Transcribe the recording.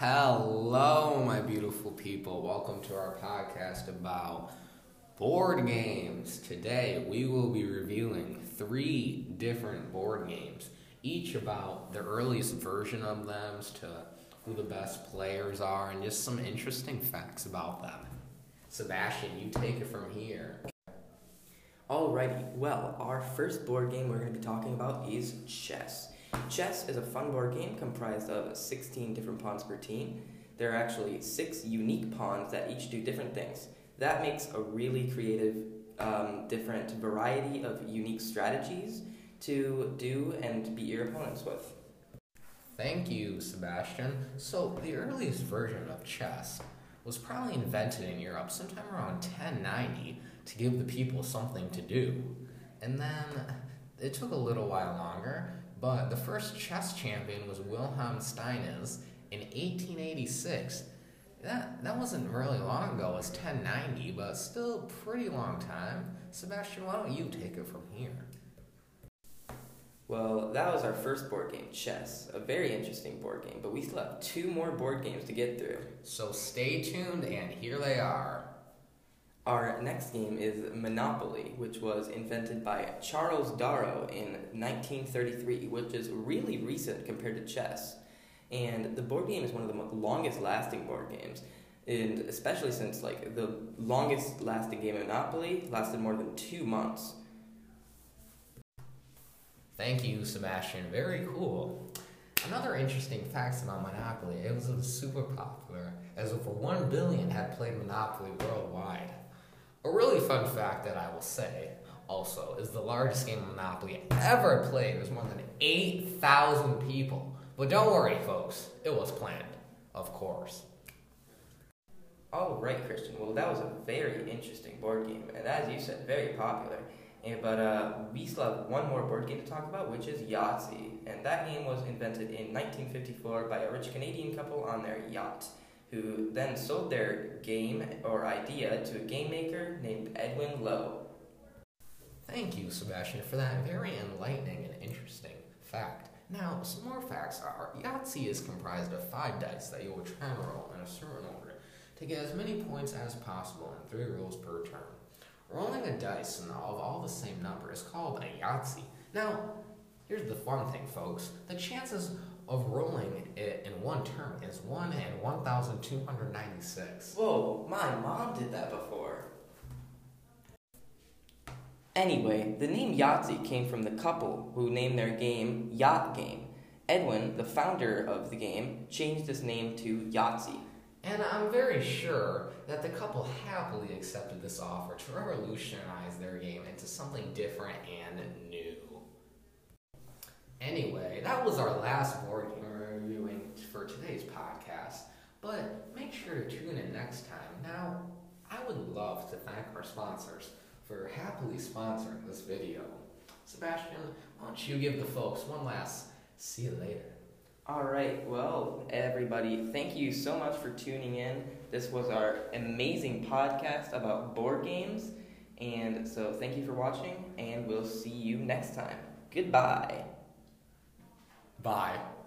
Hello, my beautiful people. Welcome to our podcast about board games. Today, we will be reviewing three different board games, each about the earliest version of them to who the best players are and just some interesting facts about them. Sebastian, you take it from here. Alrighty, well, our first board game we're going to be talking about is chess. Chess is a fun board game comprised of 16 different pawns per team. There are actually six unique pawns that each do different things. That makes a really creative, um, different variety of unique strategies to do and beat your opponents with. Thank you, Sebastian. So, the earliest version of chess was probably invented in Europe sometime around 1090 to give the people something to do. And then it took a little while longer, but the first chess champion was Wilhelm Steinitz in 1886. That, that wasn't really long ago, it was 1090, but still pretty long time. Sebastian, why don't you take it from here? Well, that was our first board game, chess. A very interesting board game, but we still have two more board games to get through. So stay tuned, and here they are. Our next game is Monopoly, which was invented by Charles Darrow in 1933, which is really recent compared to chess. And the board game is one of the longest lasting board games. And especially since like the longest lasting game Monopoly lasted more than two months. Thank you, Sebastian. Very cool. Another interesting fact about Monopoly, it was super popular, as over 1 billion had played Monopoly worldwide. A really fun fact that I will say, also, is the largest game of Monopoly ever played was more than 8,000 people. But don't worry, folks, it was planned, of course. All right, Christian. Well, that was a very interesting board game, and as you said, very popular. And, but uh, we still have one more board game to talk about, which is Yahtzee. And that game was invented in 1954 by a rich Canadian couple on their yacht, who then sold their game or idea to a game maker named Edwin Lowe. Thank you, Sebastian, for that very enlightening and interesting fact. Now, some more facts are Yahtzee is comprised of five dice that you will try and roll in a certain order to get as many points as possible in three rolls per turn. Rolling a dice of all the same number is called a Yahtzee. Now, here's the fun thing, folks. The chances of rolling it in one turn is 1 in 1,296. Whoa, my mom did that before. Anyway, the name Yahtzee came from the couple who named their game Yacht Game. Edwin, the founder of the game, changed his name to Yahtzee. And I'm very sure that the couple happily accepted this offer to revolutionize their game into something different and that was our last board game reviewing for today's podcast, but make sure to tune in next time. Now, I would love to thank our sponsors for happily sponsoring this video. Sebastian, why don't you give the folks one last see you later? All right, well, everybody, thank you so much for tuning in. This was our amazing podcast about board games. And so, thank you for watching, and we'll see you next time. Goodbye. Bye.